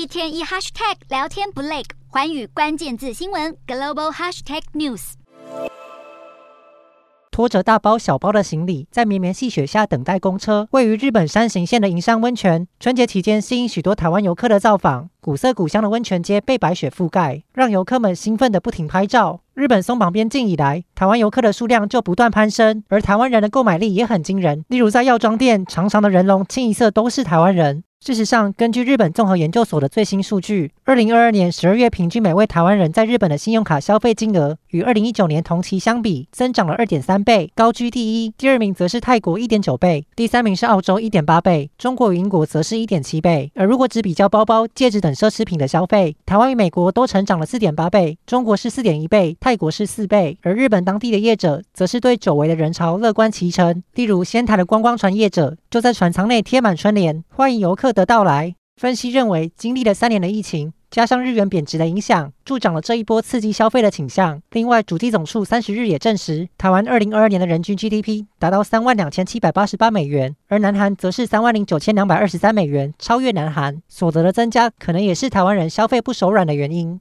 一天一 hashtag 聊天不累，寰宇关键字新闻 global hashtag news。拖着大包小包的行李，在绵绵细雪下等待公车。位于日本山形县的银山温泉，春节期间吸引许多台湾游客的造访。古色古香的温泉街被白雪覆盖，让游客们兴奋的不停拍照。日本松绑边境以来，台湾游客的数量就不断攀升，而台湾人的购买力也很惊人。例如在药妆店，长长的人龙清一色都是台湾人。事实上，根据日本综合研究所的最新数据，二零二二年十二月平均每位台湾人在日本的信用卡消费金额，与二零一九年同期相比，增长了二点三倍，高居第一。第二名则是泰国一点九倍，第三名是澳洲一点八倍，中国与英国则是一点七倍。而如果只比较包包、戒指等奢侈品的消费，台湾与美国都成长了四点八倍，中国是四点一倍，泰国是四倍。而日本当地的业者则是对久违的人潮乐观其成，例如仙台的观光船业者就在船舱内贴满春联，欢迎游客的到来。分析认为，经历了三年的疫情，加上日元贬值的影响，助长了这一波刺激消费的倾向。另外，主计总数三十日也证实，台湾二零二二年的人均 GDP 达到三万两千七百八十八美元，而南韩则是三万零九千两百二十三美元，超越南韩。所得的增加，可能也是台湾人消费不手软的原因。